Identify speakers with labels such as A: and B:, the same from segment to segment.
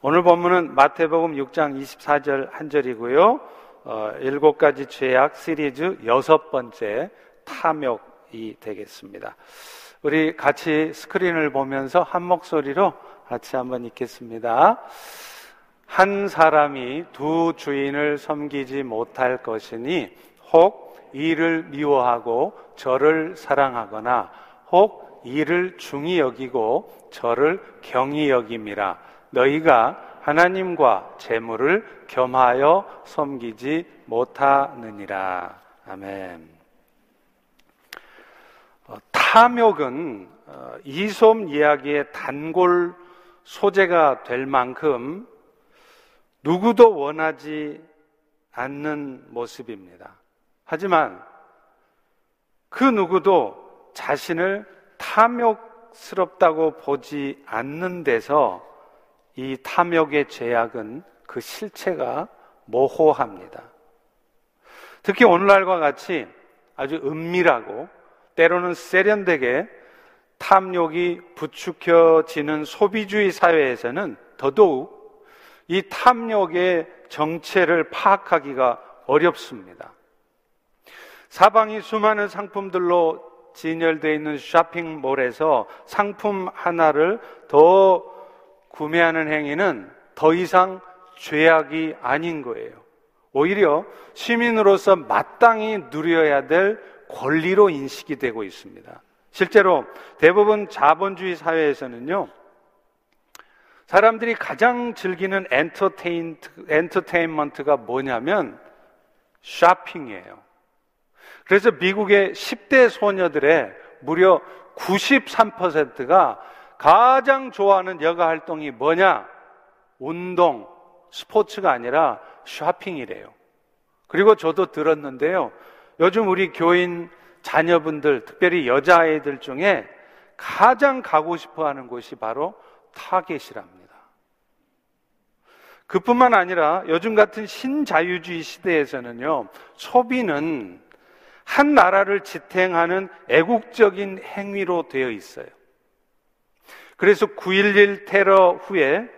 A: 오늘 본문은 마태복음 6장 24절 한 절이고요. 어, 일곱 가지 죄악 시리즈 여섯 번째 탐욕이 되겠습니다. 우리 같이 스크린을 보면서 한 목소리로 같이 한번 읽겠습니다. 한 사람이 두 주인을 섬기지 못할 것이니 혹 이를 미워하고 저를 사랑하거나 혹 이를 중히 여기고 저를 경히 여김이라 너희가 하나님과 재물을 겸하여 섬기지 못하느니라. 아멘. 어, 탐욕은 어, 이솜 이야기의 단골 소재가 될 만큼 누구도 원하지 않는 모습입니다. 하지만 그 누구도 자신을 탐욕스럽다고 보지 않는 데서 이 탐욕의 죄악은 그 실체가 모호합니다. 특히 오늘날과 같이 아주 은밀하고 때로는 세련되게 탐욕이 부추겨지는 소비주의 사회에서는 더더욱 이 탐욕의 정체를 파악하기가 어렵습니다. 사방이 수많은 상품들로 진열되어 있는 쇼핑몰에서 상품 하나를 더 구매하는 행위는 더 이상 죄악이 아닌 거예요. 오히려 시민으로서 마땅히 누려야 될 권리로 인식이 되고 있습니다. 실제로 대부분 자본주의 사회에서는요, 사람들이 가장 즐기는 엔터테인트, 엔터테인먼트 가 뭐냐면 쇼핑이에요. 그래서 미국의 10대 소녀들의 무려 93%가 가장 좋아하는 여가 활동이 뭐냐? 운동, 스포츠가 아니라 쇼핑이래요. 그리고 저도 들었는데요. 요즘 우리 교인 자녀분들, 특별히 여자아이들 중에 가장 가고 싶어 하는 곳이 바로 타겟이랍니다. 그뿐만 아니라 요즘 같은 신자유주의 시대에서는요, 소비는 한 나라를 지탱하는 애국적인 행위로 되어 있어요. 그래서 9.11 테러 후에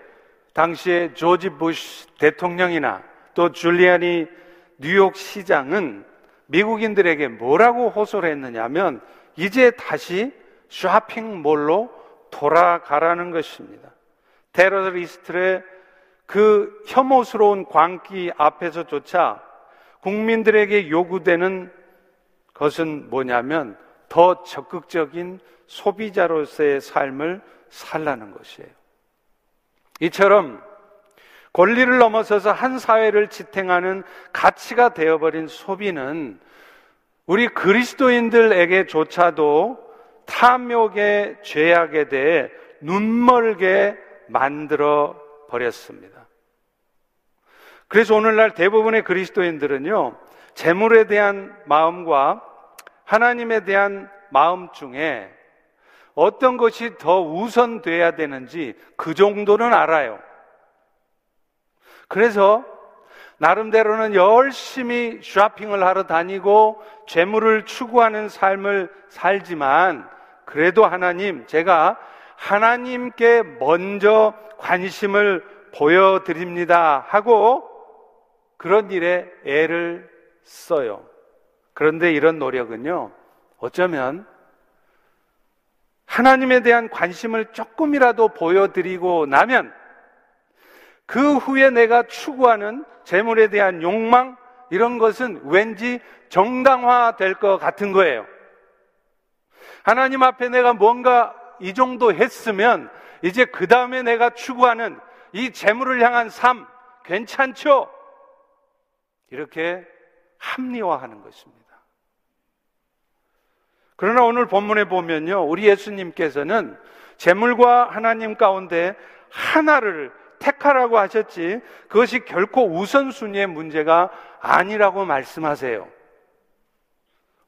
A: 당시에 조지 부시 대통령이나 또 줄리아니 뉴욕 시장은 미국인들에게 뭐라고 호소를 했느냐면 이제 다시 쇼핑몰로 돌아가라는 것입니다. 테러리스트의 그 혐오스러운 광기 앞에서조차 국민들에게 요구되는 것은 뭐냐면 더 적극적인 소비자로서의 삶을 살라는 것이에요. 이처럼 권리를 넘어서서 한 사회를 지탱하는 가치가 되어버린 소비는 우리 그리스도인들에게조차도 탐욕의 죄악에 대해 눈멀게 만들어 버렸습니다. 그래서 오늘날 대부분의 그리스도인들은요, 재물에 대한 마음과 하나님에 대한 마음 중에 어떤 것이 더 우선돼야 되는지 그 정도는 알아요. 그래서 나름대로는 열심히 쇼핑을 하러 다니고 재물을 추구하는 삶을 살지만 그래도 하나님, 제가 하나님께 먼저 관심을 보여드립니다 하고 그런 일에 애를 써요. 그런데 이런 노력은요, 어쩌면 하나님에 대한 관심을 조금이라도 보여드리고 나면 그 후에 내가 추구하는 재물에 대한 욕망, 이런 것은 왠지 정당화 될 것 같은 거예요. 하나님 앞에 내가 뭔가 이 정도 했으면 이제 그 다음에 내가 추구하는 이 재물을 향한 삶 괜찮죠? 이렇게 합리화하는 것입니다. 그러나 오늘 본문에 보면요. 우리 예수님께서는 재물과 하나님 가운데 하나를 택하라고 하셨지 그것이 결코 우선순위의 문제가 아니라고 말씀하세요.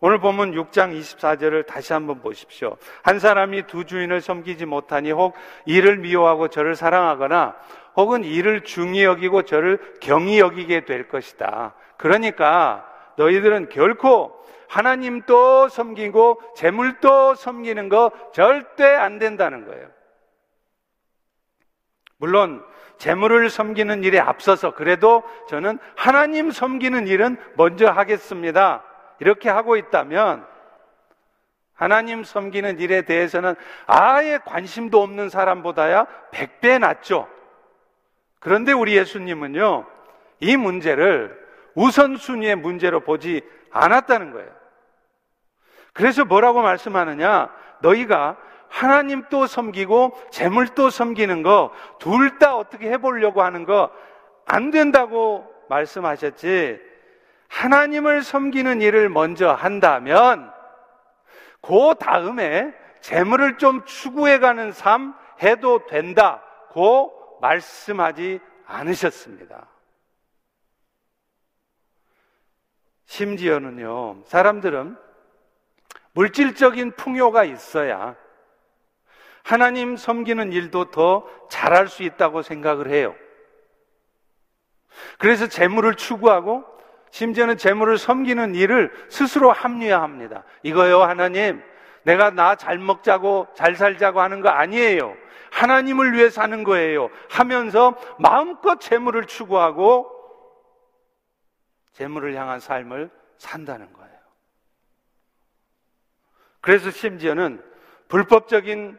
A: 오늘 보면 6장 24절을 다시 한번 보십시오. 한 사람이 두 주인을 섬기지 못하니 혹 이를 미워하고 저를 사랑하거나 혹은 이를 중히 여기고 저를 경히 여기게 될 것이다. 그러니까 너희들은 결코 하나님도 섬기고 재물도 섬기는 거 절대 안 된다는 거예요. 물론 재물을 섬기는 일에 앞서서 그래도 저는 하나님 섬기는 일은 먼저 하겠습니다. 이렇게 하고 있다면 하나님 섬기는 일에 대해서는 아예 관심도 없는 사람보다야 100배 낫죠. 그런데 우리 예수님은요, 이 문제를 우선순위의 문제로 보지 않았다는 거예요. 그래서 뭐라고 말씀하느냐? 너희가 하나님 또 섬기고 재물 또 섬기는 거 둘 다 어떻게 해보려고 하는 거 안 된다고 말씀하셨지. 하나님을 섬기는 일을 먼저 한다면 그 다음에 재물을 좀 추구해가는 삶 해도 된다고 말씀하지 않으셨습니다. 심지어는요, 사람들은 물질적인 풍요가 있어야 하나님 섬기는 일도 더 잘할 수 있다고 생각을 해요. 그래서 재물을 추구하고 심지어는 재물을 섬기는 일을 스스로 합리화합니다. 이거요, 하나님. 내가 나 잘 먹자고 잘 살자고 하는 거 아니에요. 하나님을 위해 사는 거예요. 하면서 마음껏 재물을 추구하고 재물을 향한 삶을 산다는 거예요. 그래서 심지어는 불법적인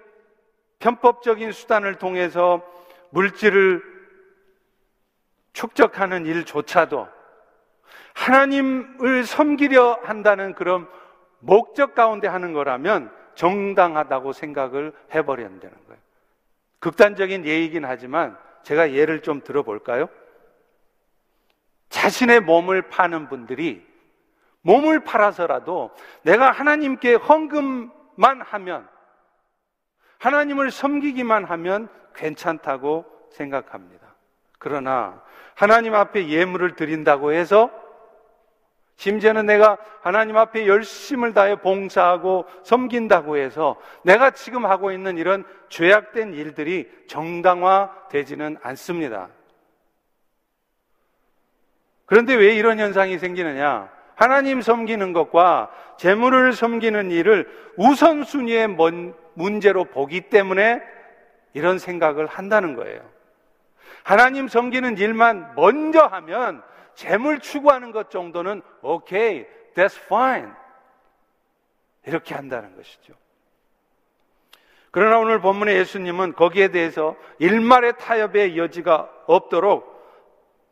A: 편법적인 수단을 통해서 물질을 축적하는 일조차도 하나님을 섬기려 한다는 그런 목적 가운데 하는 거라면 정당하다고 생각을 해버려야 되는 거예요. 극단적인 예이긴 하지만 제가 예를 좀 들어볼까요? 자신의 몸을 파는 분들이 몸을 팔아서라도 내가 하나님께 헌금만 하면 하나님을 섬기기만 하면 괜찮다고 생각합니다. 그러나 하나님 앞에 예물을 드린다고 해서 심지어는 내가 하나님 앞에 열심을 다해 봉사하고 섬긴다고 해서 내가 지금 하고 있는 이런 죄악된 일들이 정당화되지는 않습니다. 그런데 왜 이런 현상이 생기느냐? 하나님 섬기는 것과 재물을 섬기는 일을 우선순위의 문제로 보기 때문에 이런 생각을 한다는 거예요. 하나님 섬기는 일만 먼저 하면 재물 추구하는 것 정도는 오케이, that's fine. 이렇게 한다는 것이죠. 그러나 오늘 본문의 예수님은 거기에 대해서 일말의 타협의 여지가 없도록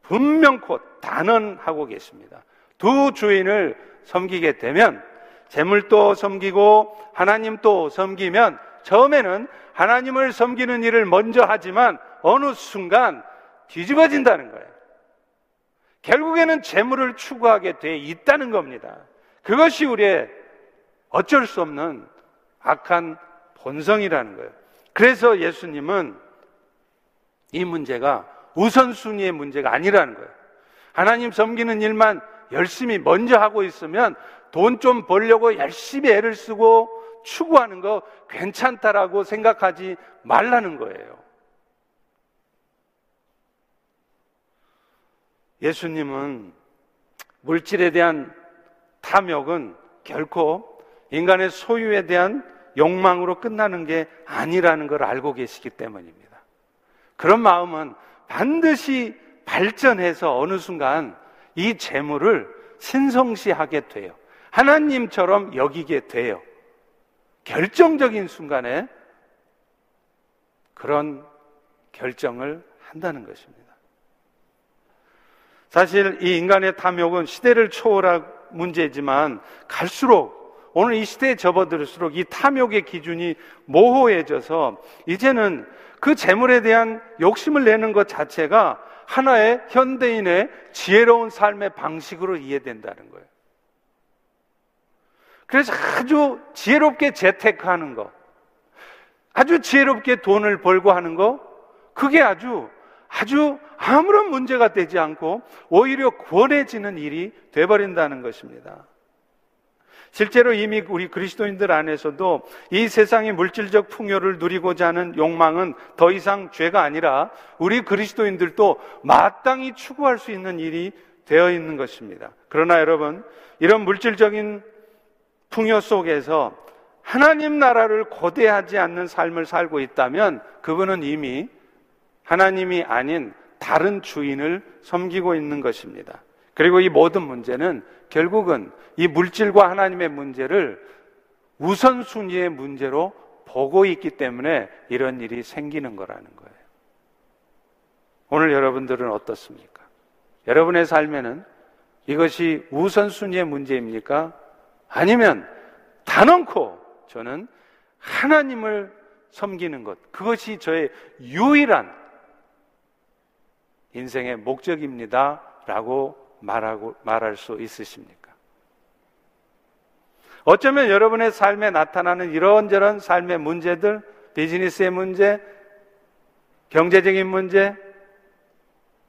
A: 분명코 단언하고 계십니다. 두 주인을 섬기게 되면 재물도 섬기고 하나님도 섬기면 처음에는 하나님을 섬기는 일을 먼저 하지만 어느 순간 뒤집어진다는 거예요. 결국에는 재물을 추구하게 돼 있다는 겁니다. 그것이 우리의 어쩔 수 없는 악한 본성이라는 거예요. 그래서 예수님은 이 문제가 우선순위의 문제가 아니라는 거예요. 하나님 섬기는 일만 열심히 먼저 하고 있으면 돈 좀 벌려고 열심히 애를 쓰고 추구하는 거 괜찮다라고 생각하지 말라는 거예요. 예수님은 물질에 대한 탐욕은 결코 인간의 소유에 대한 욕망으로 끝나는 게 아니라는 걸 알고 계시기 때문입니다. 그런 마음은 반드시 발전해서 어느 순간 이 재물을 신성시하게 돼요. 하나님처럼 여기게 돼요. 결정적인 순간에 그런 결정을 한다는 것입니다. 사실 이 인간의 탐욕은 시대를 초월한 문제지만 갈수록 오늘 이 시대에 접어들을수록 이 탐욕의 기준이 모호해져서 이제는 그 재물에 대한 욕심을 내는 것 자체가 하나의 현대인의 지혜로운 삶의 방식으로 이해된다는 거예요. 그래서 아주 지혜롭게 재테크하는 거, 아주 지혜롭게 돈을 벌고 하는 거, 그게 아주 아주 아무런 문제가 되지 않고 오히려 권해지는 일이 돼버린다는 것입니다. 실제로 이미 우리 그리스도인들 안에서도 이 세상의 물질적 풍요를 누리고자 하는 욕망은 더 이상 죄가 아니라 우리 그리스도인들도 마땅히 추구할 수 있는 일이 되어 있는 것입니다. 그러나 여러분, 이런 물질적인 풍요 속에서 하나님 나라를 고대하지 않는 삶을 살고 있다면 그분은 이미 하나님이 아닌 다른 주인을 섬기고 있는 것입니다. 그리고 이 모든 문제는 결국은 이 물질과 하나님의 문제를 우선순위의 문제로 보고 있기 때문에 이런 일이 생기는 거라는 거예요. 오늘 여러분들은 어떻습니까? 여러분의 삶에는 이것이 우선순위의 문제입니까? 아니면 단언코 저는 하나님을 섬기는 것, 그것이 저의 유일한 인생의 목적입니다. 라고 말하고, 말할 수 있으십니까? 어쩌면 여러분의 삶에 나타나는 이런저런 삶의 문제들, 비즈니스의 문제, 경제적인 문제,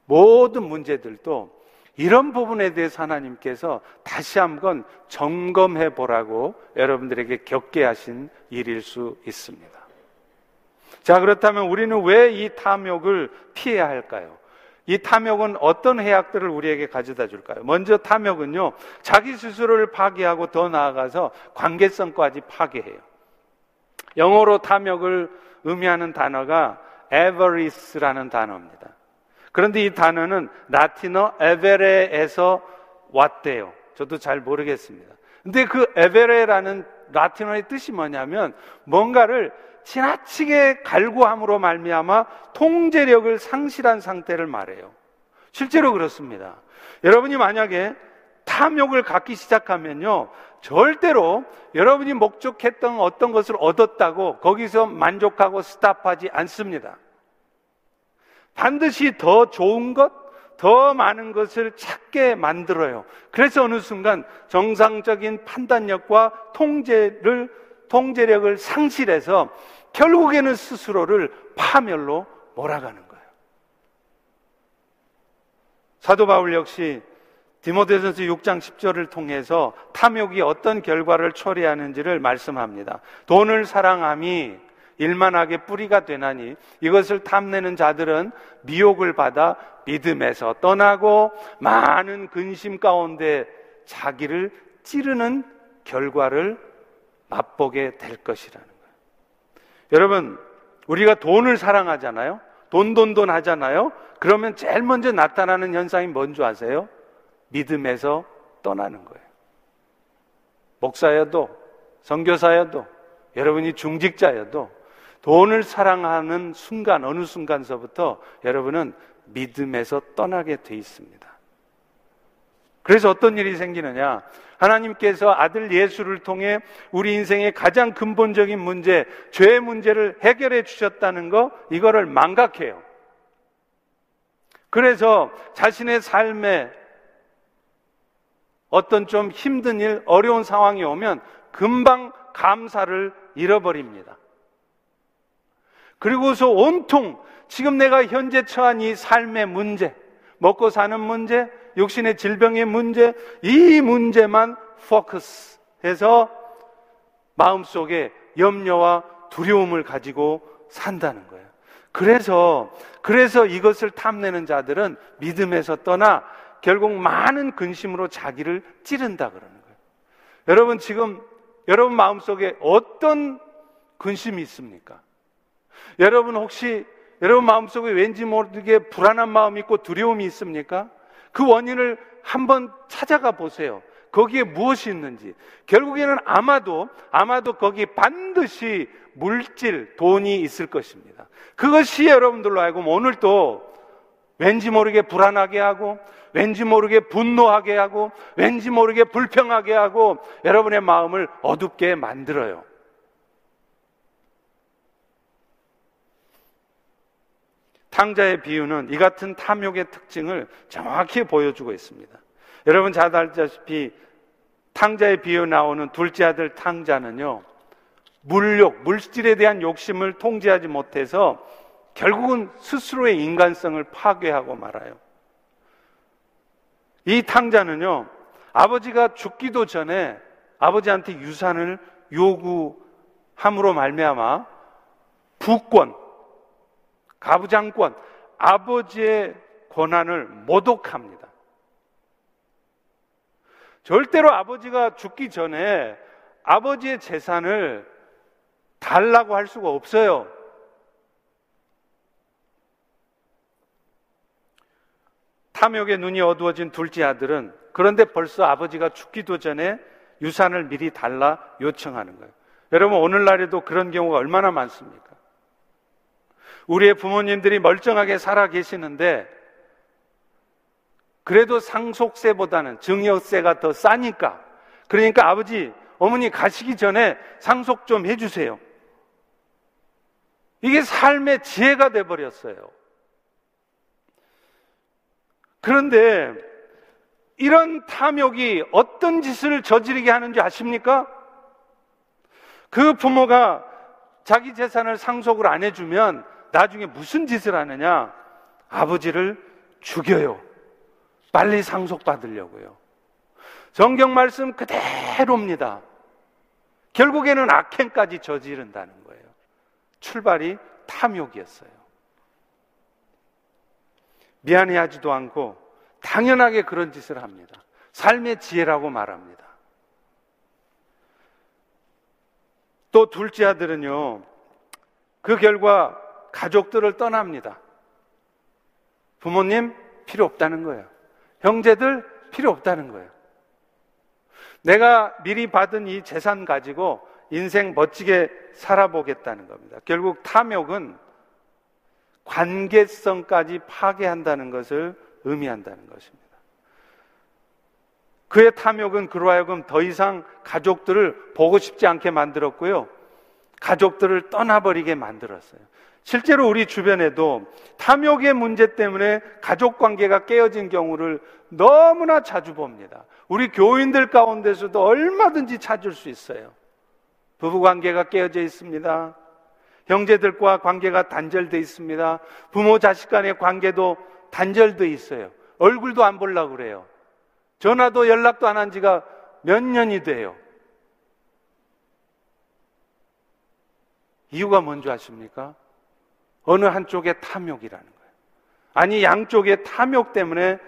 A: 모든 문제들도 이런 부분에 대해서 하나님께서 다시 한번 점검해 보라고 여러분들에게 겪게 하신 일일 수 있습니다. 자, 그렇다면 우리는 왜 이 탐욕을 피해야 할까요? 이 탐욕은 어떤 해악들을 우리에게 가져다 줄까요? 먼저 탐욕은요, 자기 스스로를 파괴하고 더 나아가서 관계성까지 파괴해요. 영어로 탐욕을 의미하는 단어가 avarice라는 단어입니다. 그런데 이 단어는 라틴어 에베레에서 왔대요. 저도 잘 모르겠습니다. 근데 그 에베레라는 라틴어의 뜻이 뭐냐면 뭔가를 지나치게 갈구함으로 말미암아 통제력을 상실한 상태를 말해요. 실제로 그렇습니다. 여러분이 만약에 탐욕을 갖기 시작하면요. 절대로 여러분이 목적했던 어떤 것을 얻었다고 거기서 만족하고 스탑하지 않습니다. 반드시 더 좋은 것, 더 많은 것을 찾게 만들어요. 그래서 어느 순간 정상적인 판단력과 통제를 통제력을 상실해서 결국에는 스스로를 파멸로 몰아가는 거예요. 사도 바울 역시 디모데전서 6장 10절을 통해서 탐욕이 어떤 결과를 초래하는지를 말씀합니다. 돈을 사랑함이 일만하게 뿌리가 되나니 이것을 탐내는 자들은 미혹을 받아 믿음에서 떠나고 많은 근심 가운데 자기를 찌르는 결과를 맛보게 될 것이라는 거예요. 여러분, 우리가 돈을 사랑하잖아요? 돈, 돈, 돈 하잖아요? 그러면 제일 먼저 나타나는 현상이 뭔지 아세요? 믿음에서 떠나는 거예요. 목사여도, 선교사여도, 여러분이 중직자여도, 돈을 사랑하는 순간, 어느 순간서부터 여러분은 믿음에서 떠나게 돼 있습니다. 그래서 어떤 일이 생기느냐? 하나님께서 아들 예수를 통해 우리 인생의 가장 근본적인 문제, 죄의 문제를 해결해 주셨다는 거, 이거를 망각해요. 그래서 자신의 삶에 어떤 좀 힘든 일, 어려운 상황이 오면 금방 감사를 잃어버립니다. 그리고서 온통 지금 내가 현재 처한 이 삶의 문제, 먹고 사는 문제, 육신의 질병의 문제, 이 문제만 포커스 해서 마음속에 염려와 두려움을 가지고 산다는 거예요. 그래서, 그래서 이것을 탐내는 자들은 믿음에서 떠나 결국 많은 근심으로 자기를 찌른다 그러는 거예요. 여러분 지금 여러분 마음속에 어떤 근심이 있습니까? 여러분 혹시 여러분 마음속에 왠지 모르게 불안한 마음이 있고 두려움이 있습니까? 그 원인을 한번 찾아가 보세요. 거기에 무엇이 있는지. 결국에는 아마도, 아마도 거기 반드시 물질, 돈이 있을 것입니다. 그것이 여러분들로 알고 오늘도 왠지 모르게 불안하게 하고, 왠지 모르게 분노하게 하고, 왠지 모르게 불평하게 하고, 여러분의 마음을 어둡게 만들어요. 탕자의 비유는 이 같은 탐욕의 특징을 정확히 보여주고 있습니다. 여러분 잘 알다시피 탕자의 비유 나오는 둘째 아들 탕자는요, 물욕, 물질에 대한 욕심을 통제하지 못해서 결국은 스스로의 인간성을 파괴하고 말아요. 이 탕자는요, 아버지가 죽기도 전에 아버지한테 유산을 요구함으로 말미암아 부권, 가부장권, 아버지의 권한을 모독합니다. 절대로 아버지가 죽기 전에 아버지의 재산을 달라고 할 수가 없어요. 탐욕에 눈이 어두워진 둘째 아들은 그런데 벌써 아버지가 죽기도 전에 유산을 미리 달라 요청하는 거예요. 여러분, 오늘날에도 그런 경우가 얼마나 많습니까? 우리의 부모님들이 멀쩡하게 살아 계시는데, 그래도 상속세보다는 증여세가 더 싸니까, 그러니까 아버지, 어머니 가시기 전에 상속 좀 해주세요. 이게 삶의 지혜가 돼버렸어요. 그런데 이런 탐욕이 어떤 짓을 저지르게 하는지 아십니까? 그 부모가 자기 재산을 상속을 안 해주면 나중에 무슨 짓을 하느냐? 아버지를 죽여요. 빨리 상속받으려고요. 성경 말씀 그대로입니다. 결국에는 악행까지 저지른다는 거예요. 출발이 탐욕이었어요. 미안해하지도 않고 당연하게 그런 짓을 합니다. 삶의 지혜라고 말합니다. 또 둘째 아들은요, 그 결과 가족들을 떠납니다. 부모님 필요 없다는 거예요. 형제들 필요 없다는 거예요. 내가 미리 받은 이 재산 가지고 인생 멋지게 살아보겠다는 겁니다. 결국 탐욕은 관계성까지 파괴한다는 것을 의미한다는 것입니다. 그의 탐욕은 그로 하여금 더 이상 가족들을 보고 싶지 않게 만들었고요. 가족들을 떠나버리게 만들었어요. 실제로 우리 주변에도 탐욕의 문제 때문에 가족 관계가 깨어진 경우를 너무나 자주 봅니다. 우리 교인들 가운데서도 얼마든지 찾을 수 있어요. 부부 관계가 깨어져 있습니다. 형제들과 관계가 단절돼 있습니다. 부모 자식 간의 관계도 단절돼 있어요. 얼굴도 안 보려고 그래요. 전화도 연락도 안 한 지가 몇 년이 돼요. 이유가 뭔지 아십니까? 어느 한쪽의 탐욕이라는 거예요. 아니, 양쪽의 탐욕 때문에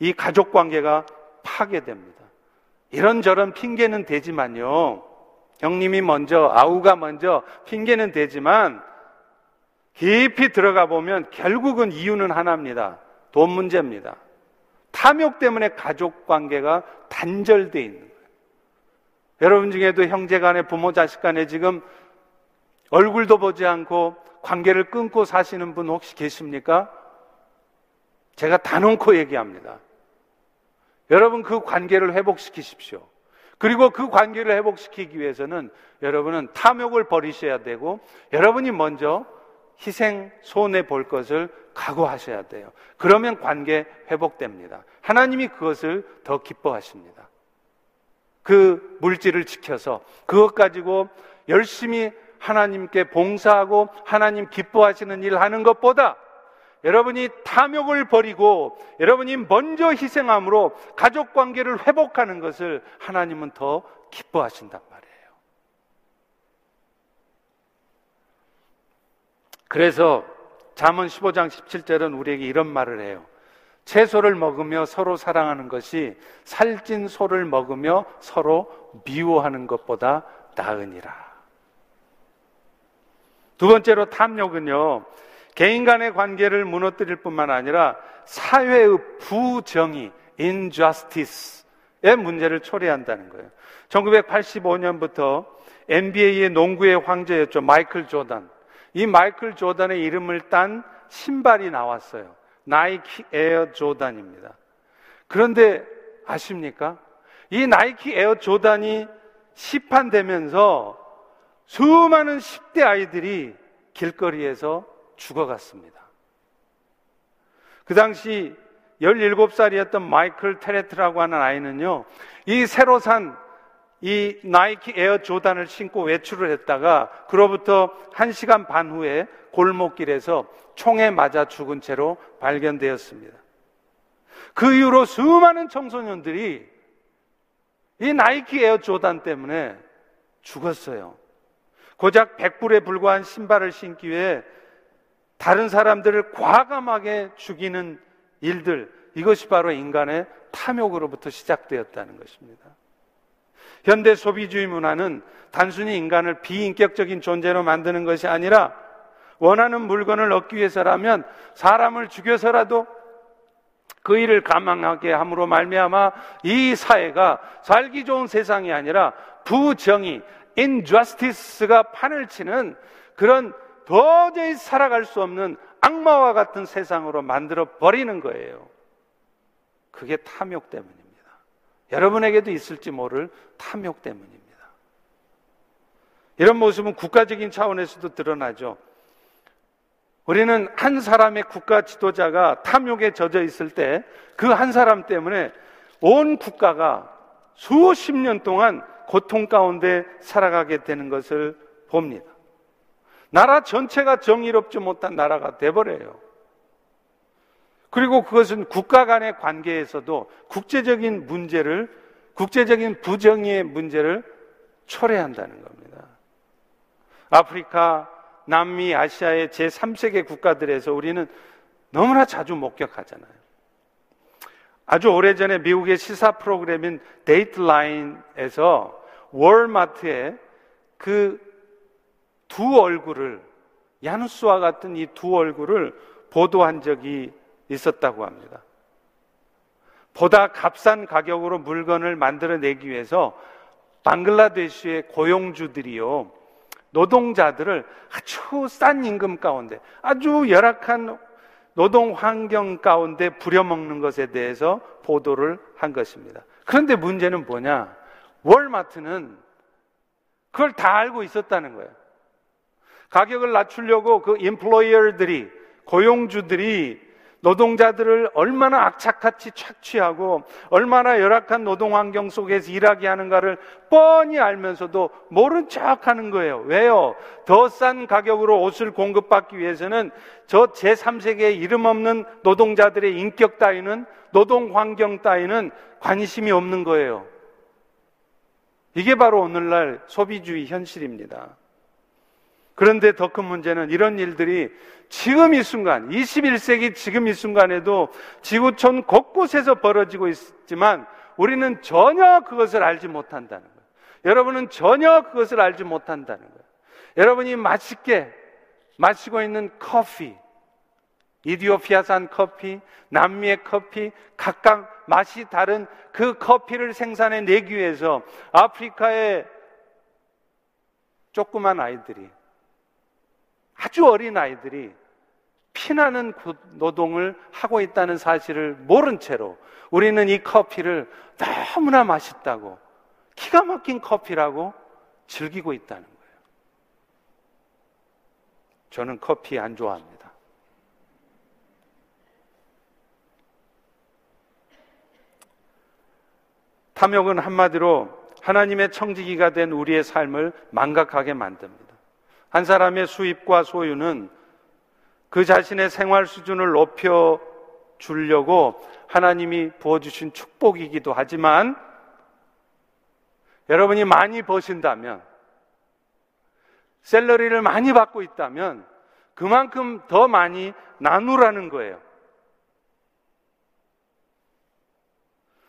A: 이 가족 관계가 파괴됩니다. 이런저런 핑계는 되지만요. 형님이 먼저, 아우가 먼저 핑계는 되지만 깊이 들어가 보면 결국은 이유는 하나입니다. 돈 문제입니다. 탐욕 때문에 가족 관계가 단절돼 있는 거예요. 여러분 중에도 형제 간에 부모 자식 간에 지금 얼굴도 보지 않고 관계를 끊고 사시는 분 혹시 계십니까? 제가 단언코 얘기합니다. 여러분 그 관계를 회복시키십시오. 그리고 그 관계를 회복시키기 위해서는 여러분은 탐욕을 버리셔야 되고 여러분이 먼저 희생 손해 볼 것을 각오하셔야 돼요. 그러면 관계 회복됩니다. 하나님이 그것을 더 기뻐하십니다. 그 물질을 지켜서 그것 가지고 열심히 하나님께 봉사하고 하나님 기뻐하시는 일 하는 것보다 여러분이 탐욕을 버리고 여러분이 먼저 희생함으로 가족 관계를 회복하는 것을 하나님은 더 기뻐하신단 말이에요. 그래서 잠언 15장 17절은 우리에게 이런 말을 해요. 채소를 먹으며 서로 사랑하는 것이 살찐 소를 먹으며 서로 미워하는 것보다 나으니라. 두 번째로 탐욕은요, 개인 간의 관계를 무너뜨릴 뿐만 아니라 사회의 부정의, injustice의 문제를 초래한다는 거예요. 1985년부터 NBA의 농구의 황제였죠. 마이클 조단. 이 마이클 조단의 이름을 딴 신발이 나왔어요. 나이키 에어 조단입니다. 그런데 아십니까? 이 나이키 에어 조단이 시판되면서 수많은 10대 아이들이 길거리에서 죽어갔습니다. 그 당시 17살이었던 마이클 테레트라고 하는 아이는요, 이 새로 산 이 나이키 에어 조단을 신고 외출을 했다가 그로부터 1시간 반 후에 골목길에서 총에 맞아 죽은 채로 발견되었습니다. 그 이후로 수많은 청소년들이 이 나이키 에어 조단 때문에 죽었어요. 고작 100불에 불과한 신발을 신기 위해 다른 사람들을 과감하게 죽이는 일들, 이것이 바로 인간의 탐욕으로부터 시작되었다는 것입니다. 현대 소비주의 문화는 단순히 인간을 비인격적인 존재로 만드는 것이 아니라 원하는 물건을 얻기 위해서라면 사람을 죽여서라도 그 일을 가망하게 함으로 말미암아 이 사회가 살기 좋은 세상이 아니라 부정의, injustice가 판을 치는 그런 도저히 살아갈 수 없는 악마와 같은 세상으로 만들어 버리는 거예요. 그게 탐욕 때문입니다. 여러분에게도 있을지 모를 탐욕 때문입니다. 이런 모습은 국가적인 차원에서도 드러나죠. 우리는 한 사람의 국가 지도자가 탐욕에 젖어 있을 때 그 한 사람 때문에 온 국가가 수십 년 동안 고통 가운데 살아가게 되는 것을 봅니다. 나라 전체가 정의롭지 못한 나라가 돼버려요. 그리고 그것은 국가 간의 관계에서도 국제적인 문제를, 국제적인 부정의 문제를 초래한다는 겁니다. 아프리카, 남미, 아시아의 제3세계 국가들에서 우리는 너무나 자주 목격하잖아요. 아주 오래전에 미국의 시사 프로그램인 데이트라인에서 월마트에 그 두 얼굴을 야누스와 같은 이 두 얼굴을 보도한 적이 있었다고 합니다. 보다 값싼 가격으로 물건을 만들어내기 위해서 방글라데시의 고용주들이요, 노동자들을 아주 싼 임금 가운데, 아주 열악한 노동 환경 가운데 부려먹는 것에 대해서 보도를 한 것입니다. 그런데 문제는 뭐냐? 월마트는 그걸 다 알고 있었다는 거예요. 가격을 낮추려고 그 인플로이어들이, 고용주들이 노동자들을 얼마나 악착같이 착취하고 얼마나 열악한 노동 환경 속에서 일하게 하는가를 뻔히 알면서도 모른 척 하는 거예요. 왜요? 더 싼 가격으로 옷을 공급받기 위해서는 저 제3세계에 이름 없는 노동자들의 인격 따위는 노동 환경 따위는 관심이 없는 거예요. 이게 바로 오늘날 소비주의 현실입니다. 그런데 더 큰 문제는 이런 일들이 지금 이 순간, 21세기 지금 이 순간에도 지구촌 곳곳에서 벌어지고 있지만 우리는 전혀 그것을 알지 못한다는 거예요. 여러분은 전혀 그것을 알지 못한다는 거예요. 여러분이 맛있게 마시고 있는 커피, 이디오피아산 커피, 남미의 커피, 각각 맛이 다른 그 커피를 생산해 내기 위해서 아프리카의 조그만 아이들이 아주 어린 아이들이 피나는 노동을 하고 있다는 사실을 모른 채로 우리는 이 커피를 너무나 맛있다고 기가 막힌 커피라고 즐기고 있다는 거예요. 저는 커피 안 좋아합니다. 탐욕은 한마디로 하나님의 청지기가 된 우리의 삶을 망각하게 만듭니다. 한 사람의 수입과 소유는 그 자신의 생활 수준을 높여 주려고 하나님이 부어주신 축복이기도 하지만 여러분이 많이 버신다면 셀러리를 많이 받고 있다면 그만큼 더 많이 나누라는 거예요.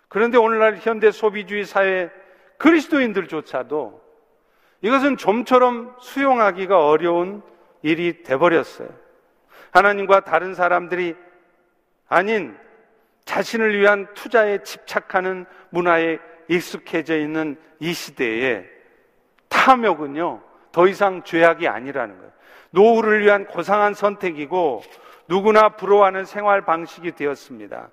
A: 그런데 오늘날 현대 소비주의 사회 그리스도인들조차도 이것은 좀처럼 수용하기가 어려운 일이 돼버렸어요. 하나님과 다른 사람들이 아닌 자신을 위한 투자에 집착하는 문화에 익숙해져 있는 이 시대에 탐욕은요, 더 이상 죄악이 아니라는 거예요. 노후를 위한 고상한 선택이고 누구나 부러워하는 생활 방식이 되었습니다.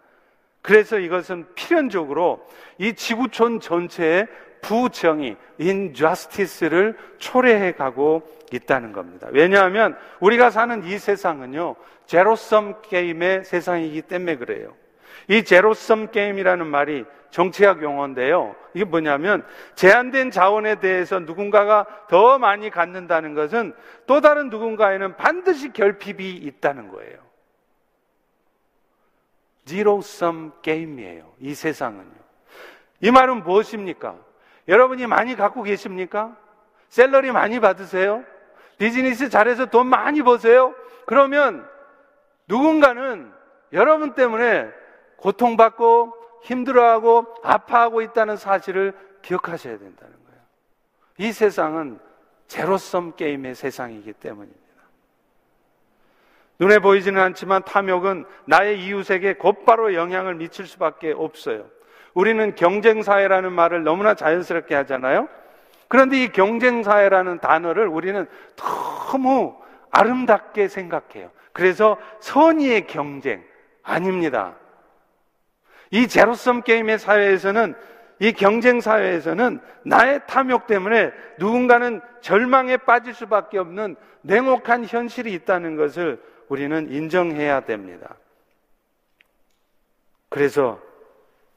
A: 그래서 이것은 필연적으로 이 지구촌 전체에 부정의, injustice를 초래해 가고 있다는 겁니다. 왜냐하면 우리가 사는 이 세상은요, 제로섬 게임의 세상이기 때문에 그래요. 이 제로섬 게임이라는 말이 정치학 용어인데요. 이게 뭐냐면 제한된 자원에 대해서 누군가가 더 많이 갖는다는 것은 또 다른 누군가에는 반드시 결핍이 있다는 거예요. 제로섬 게임이에요. 이 세상은요. 이 말은 무엇입니까? 여러분이 많이 갖고 계십니까? 셀러리 많이 받으세요? 비즈니스 잘해서 돈 많이 버세요? 그러면 누군가는 여러분 때문에 고통받고 힘들어하고 아파하고 있다는 사실을 기억하셔야 된다는 거예요. 이 세상은 제로섬 게임의 세상이기 때문입니다. 눈에 보이지는 않지만 탐욕은 나의 이웃에게 곧바로 영향을 미칠 수밖에 없어요. 우리는 경쟁사회라는 말을 너무나 자연스럽게 하잖아요. 그런데 이 경쟁사회라는 단어를 우리는 너무 아름답게 생각해요. 그래서 선의의 경쟁 아닙니다. 이 제로섬 게임의 사회에서는 이 경쟁 사회에서는 나의 탐욕 때문에 누군가는 절망에 빠질 수밖에 없는 냉혹한 현실이 있다는 것을 우리는 인정해야 됩니다. 그래서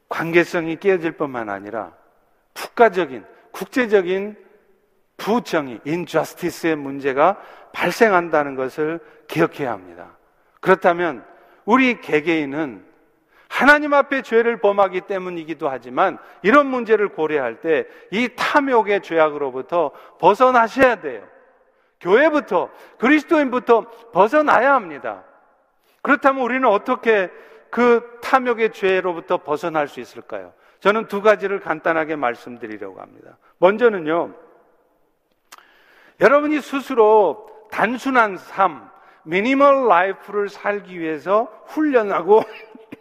A: 관계성이 깨어질 뿐만 아니라 국가적인, 국제적인 부정의, 인저스티스의 문제가 발생한다는 것을 기억해야 합니다. 그렇다면 우리 개개인은 하나님 앞에 죄를 범하기 때문이기도 하지만 이런 문제를 고려할 때 이 탐욕의 죄악으로부터 벗어나셔야 돼요. 교회부터 그리스도인부터 벗어나야 합니다. 그렇다면 우리는 어떻게 그 탐욕의 죄로부터 벗어날 수 있을까요? 저는 두 가지를 간단하게 말씀드리려고 합니다. 먼저는요, 여러분이 스스로 단순한 삶, 미니멀 라이프를 살기 위해서 훈련하고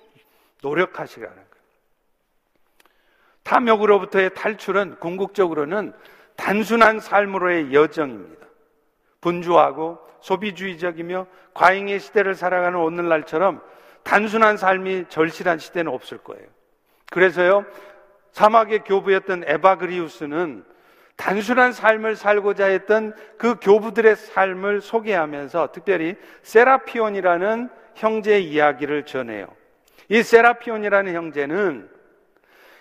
A: 노력하시라는 거예요. 탐욕으로부터의 탈출은 궁극적으로는 단순한 삶으로의 여정입니다. 분주하고 소비주의적이며 과잉의 시대를 살아가는 오늘날처럼 단순한 삶이 절실한 시대는 없을 거예요. 그래서요, 사막의 교부였던 에바그리우스는 단순한 삶을 살고자 했던 그 교부들의 삶을 소개하면서 특별히 세라피온이라는 형제의 이야기를 전해요. 이 세라피온이라는 형제는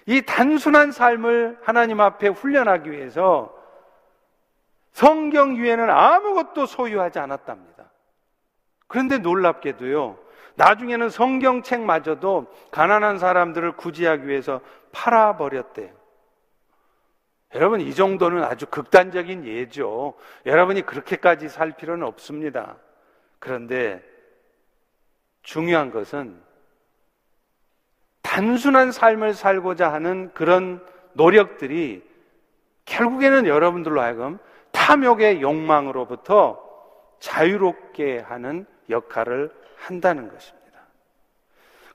A: 이 단순한 삶을 하나님 앞에 훈련하기 위해서 성경 위에는 아무것도 소유하지 않았답니다. 그런데 놀랍게도요, 나중에는 성경책마저도 가난한 사람들을 구제하기 위해서 팔아버렸대요. 여러분, 이 정도는 아주 극단적인 예죠. 여러분이 그렇게까지 살 필요는 없습니다. 그런데 중요한 것은 단순한 삶을 살고자 하는 그런 노력들이 결국에는 여러분들로 하여금 탐욕의 욕망으로부터 자유롭게 하는 역할을 한다는 것입니다.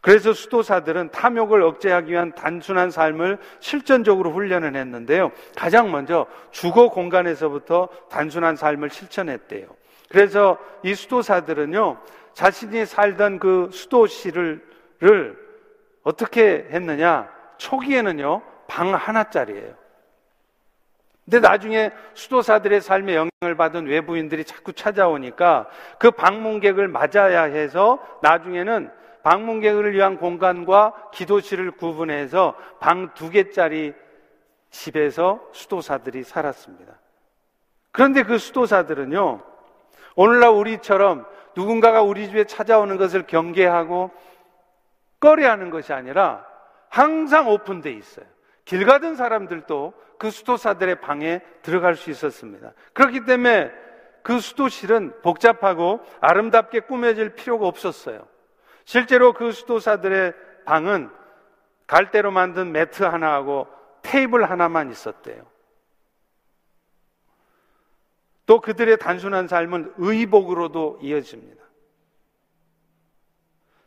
A: 그래서 수도사들은 탐욕을 억제하기 위한 단순한 삶을 실전적으로 훈련을 했는데요. 가장 먼저 주거 공간에서부터 단순한 삶을 실천했대요. 그래서 이 수도사들은요, 자신이 살던 그 수도시를 어떻게 했느냐? 초기에는요, 방 하나짜리예요. 근데 나중에 수도사들의 삶에 영향을 받은 외부인들이 자꾸 찾아오니까 그 방문객을 맞아야 해서 나중에는 방문객을 위한 공간과 기도실을 구분해서 방 두 개짜리 집에서 수도사들이 살았습니다. 그런데 그 수도사들은요, 오늘날 우리처럼 누군가가 우리 집에 찾아오는 것을 경계하고 꺼려하는 것이 아니라 항상 오픈돼 있어요. 길 가던 사람들도 그 수도사들의 방에 들어갈 수 있었습니다. 그렇기 때문에 그 수도실은 복잡하고 아름답게 꾸며질 필요가 없었어요. 실제로 그 수도사들의 방은 갈대로 만든 매트 하나하고 테이블 하나만 있었대요. 또 그들의 단순한 삶은 의복으로도 이어집니다.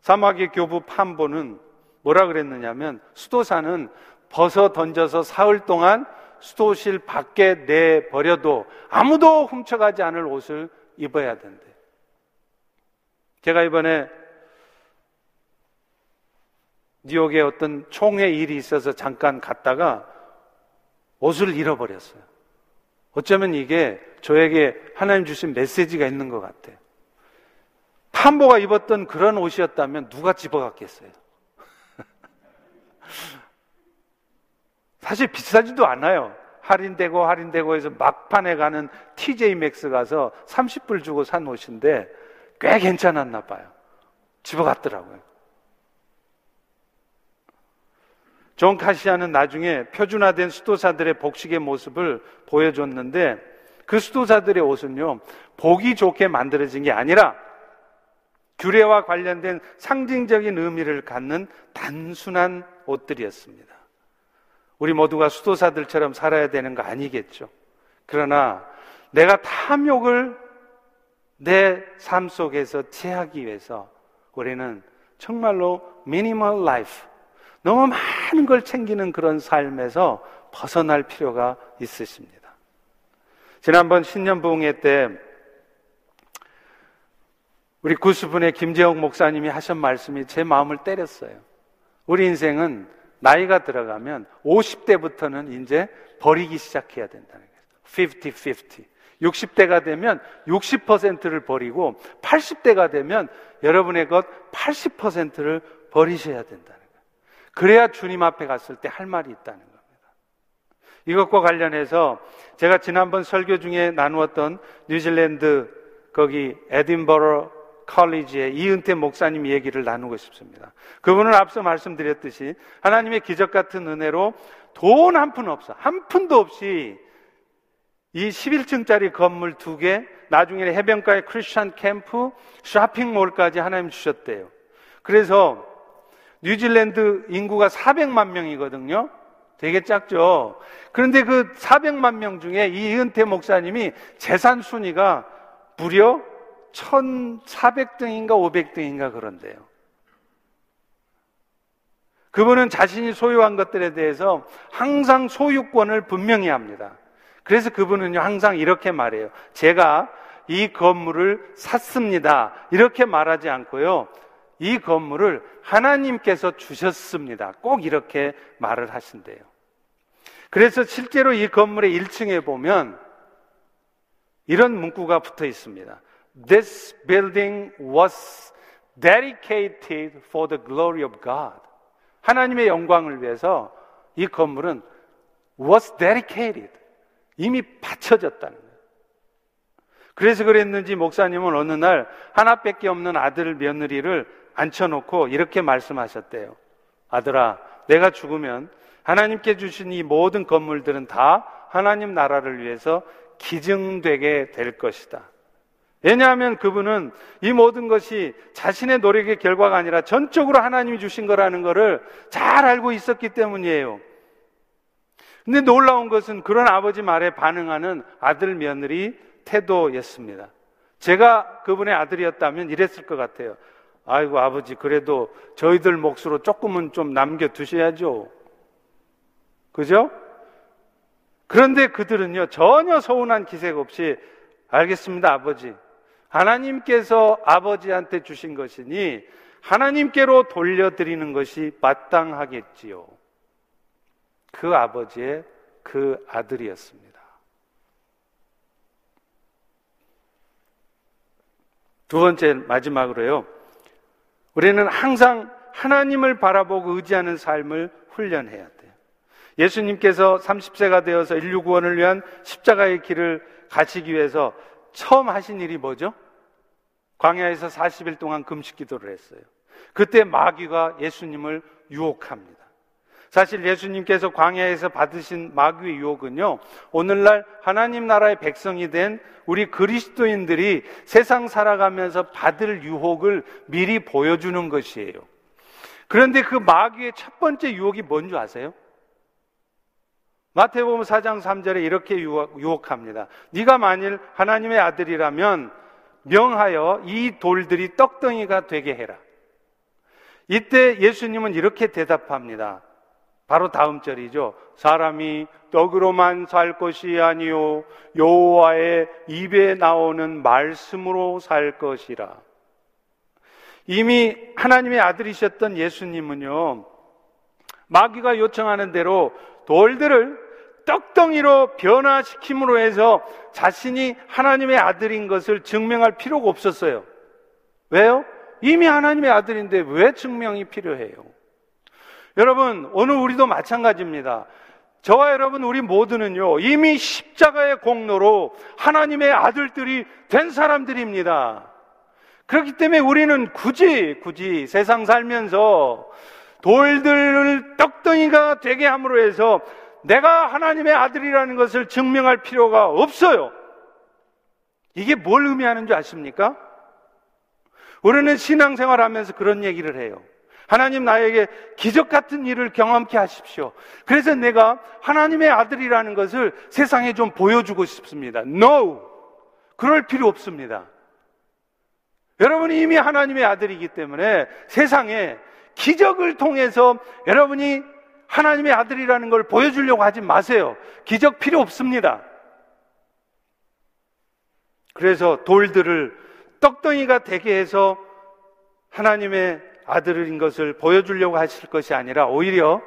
A: 사막의 교부 판보는 뭐라 그랬느냐면 수도사는 벗어 던져서 사흘 동안 수도실 밖에 내버려도 아무도 훔쳐가지 않을 옷을 입어야 된대. 제가 이번에 뉴욕에 어떤 총회 일이 있어서 잠깐 갔다가 옷을 잃어버렸어요. 어쩌면 이게 저에게 하나님 주신 메시지가 있는 것 같아요. 팜보가 입었던 그런 옷이었다면 누가 집어갔겠어요? 사실 비싸지도 않아요. 할인되고 할인되고 해서 막판에 가는 TJ Maxx 가서 30불 주고 산 옷인데 꽤 괜찮았나 봐요. 집어갔더라고요. 존 카시아는 나중에 표준화된 수도사들의 복식의 모습을 보여줬는데 그 수도사들의 옷은요, 보기 좋게 만들어진 게 아니라 규례와 관련된 상징적인 의미를 갖는 단순한 옷들이었습니다. 우리 모두가 수도사들처럼 살아야 되는 거 아니겠죠. 그러나 내가 탐욕을 내 삶 속에서 제하기 위해서 우리는 정말로 minimal life, 너무 많은 걸 챙기는 그런 삶에서 벗어날 필요가 있으십니다. 지난번 신년 부흥회 때 우리 구수분의 김재옥 목사님이 하신 말씀이 제 마음을 때렸어요. 우리 인생은 나이가 들어가면 50대부터는 이제 버리기 시작해야 된다는 거예요. 50-50. 60대가 되면 60%를 버리고 80대가 되면 여러분의 것 80%를 버리셔야 된다는 거예요. 그래야 주님 앞에 갔을 때 할 말이 있다는 겁니다. 이것과 관련해서 제가 지난번 설교 중에 나누었던 뉴질랜드 거기 에딘버러 컬리지의 이은태 목사님 얘기를 나누고 싶습니다. 그분은 앞서 말씀드렸듯이 하나님의 기적 같은 은혜로 돈 한 푼 없어. 한 푼도 없이 이 11층짜리 건물 두 개, 나중에 해변가의 크리스천 캠프, 쇼핑몰까지 하나님 주셨대요. 그래서 뉴질랜드 인구가 400만 명이거든요. 되게 작죠. 그런데 그 400만 명 중에 이은태 목사님이 재산 순위가 무려 1,400등인가 500등인가 그런데요. 그분은 자신이 소유한 것들에 대해서 항상 소유권을 분명히 합니다. 그래서 그분은요, 항상 이렇게 말해요. 제가 이 건물을 샀습니다. 이렇게 말하지 않고요. 이 건물을 하나님께서 주셨습니다. 꼭 이렇게 말을 하신대요. 그래서 실제로 이 건물의 1층에 보면 이런 문구가 붙어 있습니다. This building was dedicated for the glory of God. 하나님의 영광을 위해서 이 건물은 was dedicated. 이미 바쳐졌다는 거예요. 그래서 그랬는지 목사님은 어느 날 하나밖에 없는 아들 며느리를 앉혀놓고 이렇게 말씀하셨대요. 아들아, 내가 죽으면 하나님께 주신 이 모든 건물들은 다 하나님 나라를 위해서 기증되게 될 것이다. 왜냐하면 그분은 이 모든 것이 자신의 노력의 결과가 아니라 전적으로 하나님이 주신 거라는 것을 잘 알고 있었기 때문이에요. 근데 놀라운 것은 그런 아버지 말에 반응하는 아들 며느리 태도였습니다. 제가 그분의 아들이었다면 이랬을 것 같아요. 아이고 아버지 그래도 저희들 몫으로 조금은 좀 남겨 두셔야죠. 그죠? 그런데 그들은요 전혀 서운한 기색 없이 알겠습니다 아버지 하나님께서 아버지한테 주신 것이니 하나님께로 돌려드리는 것이 마땅하겠지요. 그 아버지의 그 아들이었습니다. 두 번째 마지막으로요. 우리는 항상 하나님을 바라보고 의지하는 삶을 훈련해야 돼요. 예수님께서 30세가 되어서 인류 구원을 위한 십자가의 길을 가시기 위해서 처음 하신 일이 뭐죠? 광야에서 40일 동안 금식 기도를 했어요. 그때 마귀가 예수님을 유혹합니다. 사실 예수님께서 광야에서 받으신 마귀의 유혹은요, 오늘날 하나님 나라의 백성이 된 우리 그리스도인들이 세상 살아가면서 받을 유혹을 미리 보여주는 것이에요. 그런데 그 마귀의 첫 번째 유혹이 뭔지 아세요? 마태복음 4장 3절에 이렇게 유혹, 합니다 네가 만일 하나님의 아들이라면 명하여 이 돌들이 떡덩이가 되게 해라. 이때 예수님은 이렇게 대답합니다. 바로 다음 절이죠. 사람이 떡으로만 살 것이 아니요 여호와의 입에 나오는 말씀으로 살 것이라. 이미 하나님의 아들이셨던 예수님은요. 마귀가 요청하는 대로 돌들을 떡덩이로 변화시킴으로 해서 자신이 하나님의 아들인 것을 증명할 필요가 없었어요. 왜요? 이미 하나님의 아들인데 왜 증명이 필요해요? 여러분, 오늘 우리도 마찬가지입니다. 저와 여러분, 우리 모두는요, 이미 십자가의 공로로 하나님의 아들들이 된 사람들입니다. 그렇기 때문에 우리는 굳이, 굳이 세상 살면서 돌들을 떡덩이가 되게 함으로 해서 내가 하나님의 아들이라는 것을 증명할 필요가 없어요. 이게 뭘 의미하는 줄 아십니까? 우리는 신앙생활 하면서 그런 얘기를 해요. 하나님 나에게 기적 같은 일을 경험케 하십시오. 그래서 내가 하나님의 아들이라는 것을 세상에 좀 보여주고 싶습니다. No! 그럴 필요 없습니다. 여러분이 이미 하나님의 아들이기 때문에 세상에 기적을 통해서 여러분이 하나님의 아들이라는 걸 보여주려고 하지 마세요. 기적 필요 없습니다. 그래서 돌들을 떡덩이가 되게 해서 하나님의 아들인 것을 보여주려고 하실 것이 아니라 오히려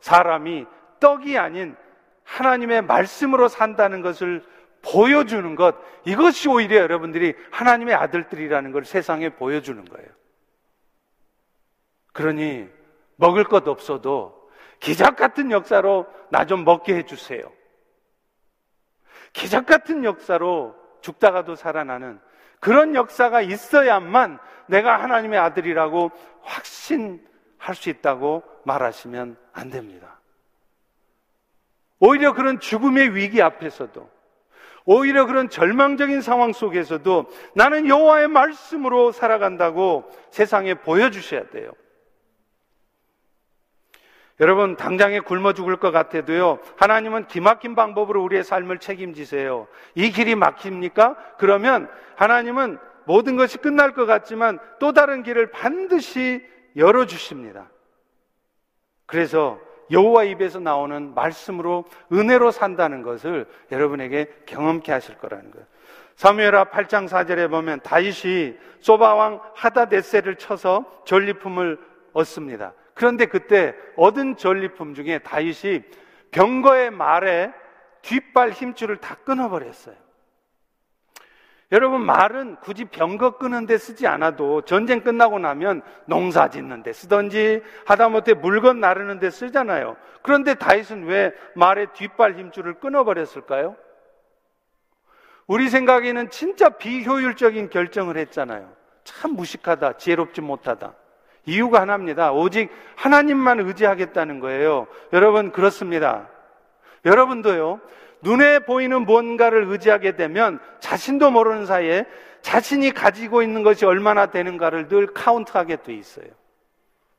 A: 사람이 떡이 아닌 하나님의 말씀으로 산다는 것을 보여주는 것, 이것이 오히려 여러분들이 하나님의 아들들이라는 걸 세상에 보여주는 거예요. 그러니 먹을 것 없어도 기적 같은 역사로 나 좀 먹게 해주세요. 기적 같은 역사로 죽다가도 살아나는 그런 역사가 있어야만 내가 하나님의 아들이라고 확신할 수 있다고 말하시면 안 됩니다. 오히려 그런 죽음의 위기 앞에서도 오히려 그런 절망적인 상황 속에서도 나는 여호와의 말씀으로 살아간다고 세상에 보여주셔야 돼요. 여러분, 당장에 굶어 죽을 것 같아도요, 하나님은 기막힌 방법으로 우리의 삶을 책임지세요. 이 길이 막힙니까? 그러면 하나님은 모든 것이 끝날 것 같지만 또 다른 길을 반드시 열어주십니다. 그래서 여호와 입에서 나오는 말씀으로 은혜로 산다는 것을 여러분에게 경험케 하실 거라는 거예요. 사무엘하 8장 4절에 보면 다윗이 소바왕 하다데세를 쳐서 전리품을 얻습니다. 그런데 그때 얻은 전리품 중에 다윗이 병거의 말에 뒷발 힘줄을 다 끊어버렸어요. 여러분, 말은 굳이 병거 끄는데 쓰지 않아도 전쟁 끝나고 나면 농사 짓는데 쓰든지 하다못해 물건 나르는데 쓰잖아요. 그런데 다윗은 왜 말의 뒷발 힘줄을 끊어버렸을까요? 우리 생각에는 진짜 비효율적인 결정을 했잖아요. 참 무식하다, 지혜롭지 못하다. 이유가 하나입니다. 오직 하나님만 의지하겠다는 거예요. 여러분, 그렇습니다. 여러분도요, 눈에 보이는 뭔가를 의지하게 되면 자신도 모르는 사이에 자신이 가지고 있는 것이 얼마나 되는가를 늘 카운트하게 돼 있어요.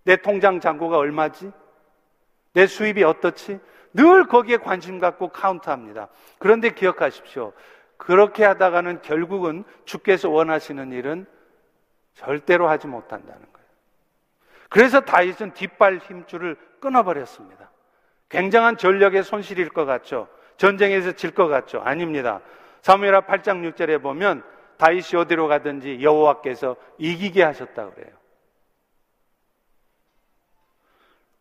A: 내 통장 잔고가 얼마지? 내 수입이 어떻지? 늘 거기에 관심 갖고 카운트합니다. 그런데 기억하십시오. 그렇게 하다가는 결국은 주께서 원하시는 일은 절대로 하지 못한다는 거예요. 그래서 다윗은 뒷발 힘줄을 끊어버렸습니다. 굉장한 전력의 손실일 것 같죠. 전쟁에서 질 것 같죠. 아닙니다. 사무엘하 8장 6절에 보면 다윗이 어디로 가든지 여호와께서 이기게 하셨다 그래요.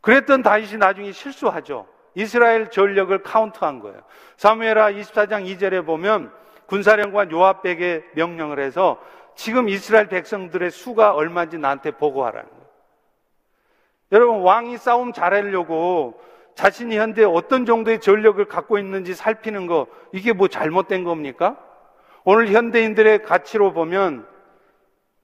A: 그랬던 다윗이 나중에 실수하죠. 이스라엘 전력을 카운트한 거예요. 사무엘하 24장 2절에 보면 군사령관 요압에게 명령을 해서 지금 이스라엘 백성들의 수가 얼마인지 나한테 보고하라는 거예요. 여러분 왕이 싸움 잘하려고 자신이 현재 어떤 정도의 전력을 갖고 있는지 살피는 거 이게 뭐 잘못된 겁니까? 오늘 현대인들의 가치로 보면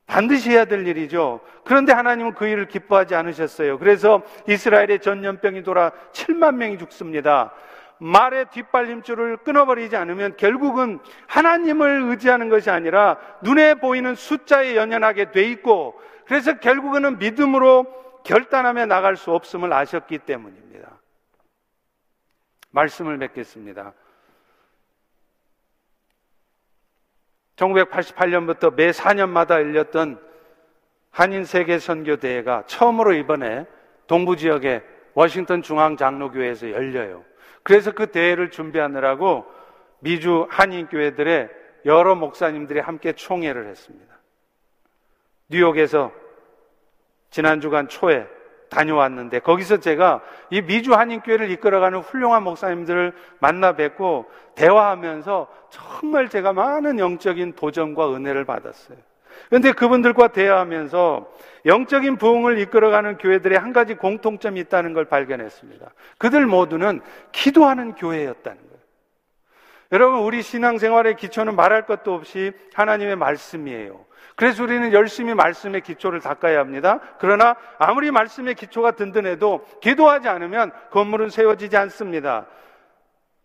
A: 반드시 해야 될 일이죠. 그런데 하나님은 그 일을 기뻐하지 않으셨어요. 그래서 이스라엘의 전염병이 돌아 7만 명이 죽습니다. 말의 뒷발림줄을 끊어버리지 않으면 결국은 하나님을 의지하는 것이 아니라 눈에 보이는 숫자에 연연하게 돼 있고 그래서 결국은 믿음으로 결단하며 나갈 수 없음을 아셨기 때문입니다. 말씀을 맺겠습니다. 1988년부터 매 4년마다 열렸던 한인 세계 선교 대회가 처음으로 이번에 동부 지역의 워싱턴 중앙 장로교회에서 열려요. 그래서 그 대회를 준비하느라고 미주 한인 교회들의 여러 목사님들이 함께 총회를 했습니다. 뉴욕에서 지난 주간 초에 다녀왔는데 거기서 제가 이 미주 한인교회를 이끌어가는 훌륭한 목사님들을 만나 뵙고 대화하면서 정말 제가 많은 영적인 도전과 은혜를 받았어요. 그런데 그분들과 대화하면서 영적인 부흥을 이끌어가는 교회들의 한 가지 공통점이 있다는 걸 발견했습니다. 그들 모두는 기도하는 교회였다는 거예요. 여러분, 우리 신앙생활의 기초는 말할 것도 없이 하나님의 말씀이에요. 그래서 우리는 열심히 말씀의 기초를 닦아야 합니다. 그러나 아무리 말씀의 기초가 든든해도 기도하지 않으면 건물은 세워지지 않습니다.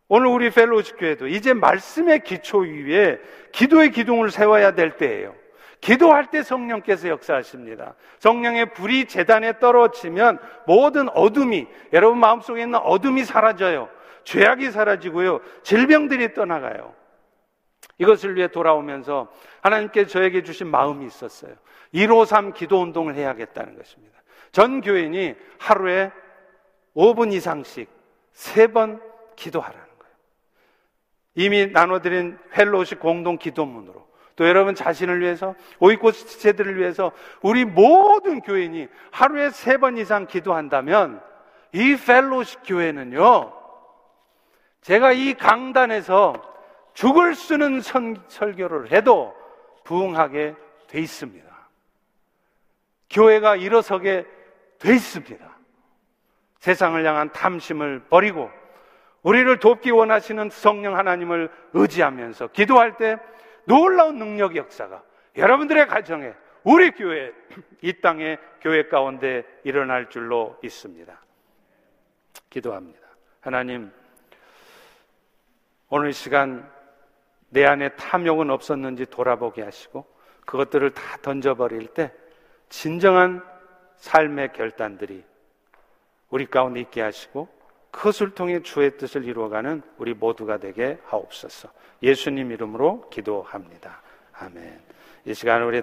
A: 오늘 우리 펠로우십 교회도 이제 말씀의 기초 위에 기도의 기둥을 세워야 될 때예요. 기도할 때 성령께서 역사하십니다. 성령의 불이 재단에 떨어지면 모든 어둠이 여러분 마음속에 있는 어둠이 사라져요. 죄악이 사라지고요. 질병들이 떠나가요. 이것을 위해 돌아오면서 하나님께 저에게 주신 마음이 있었어요. 153 기도 운동을 해야겠다는 것입니다. 전 교인이 하루에 5분 이상씩 3번 기도하라는 거예요. 이미 나눠드린 휄로쉽 공동 기도문으로 또 여러분 자신을 위해서 오이코스 지체들을 위해서 우리 모든 교인이 하루에 3번 이상 기도한다면 이 휄로쉽 교회는요 제가 이 강단에서 죽을 쓰는 선, 설교를 해도 부흥하게 돼 있습니다. 교회가 일어서게 돼 있습니다. 세상을 향한 탐심을 버리고 우리를 돕기 원하시는 성령 하나님을 의지하면서 기도할 때 놀라운 능력 역사가 여러분들의 가정에 우리 교회 이 땅의 교회 가운데 일어날 줄로 있습니다. 기도합니다. 하나님 오늘 시간 내 안에 탐욕은 없었는지 돌아보게 하시고 그것들을 다 던져버릴 때 진정한 삶의 결단들이 우리 가운데 있게 하시고 그것을 통해 주의 뜻을 이루어가는 우리 모두가 되게 하옵소서. 예수님 이름으로 기도합니다. 아멘. 이 시간 우리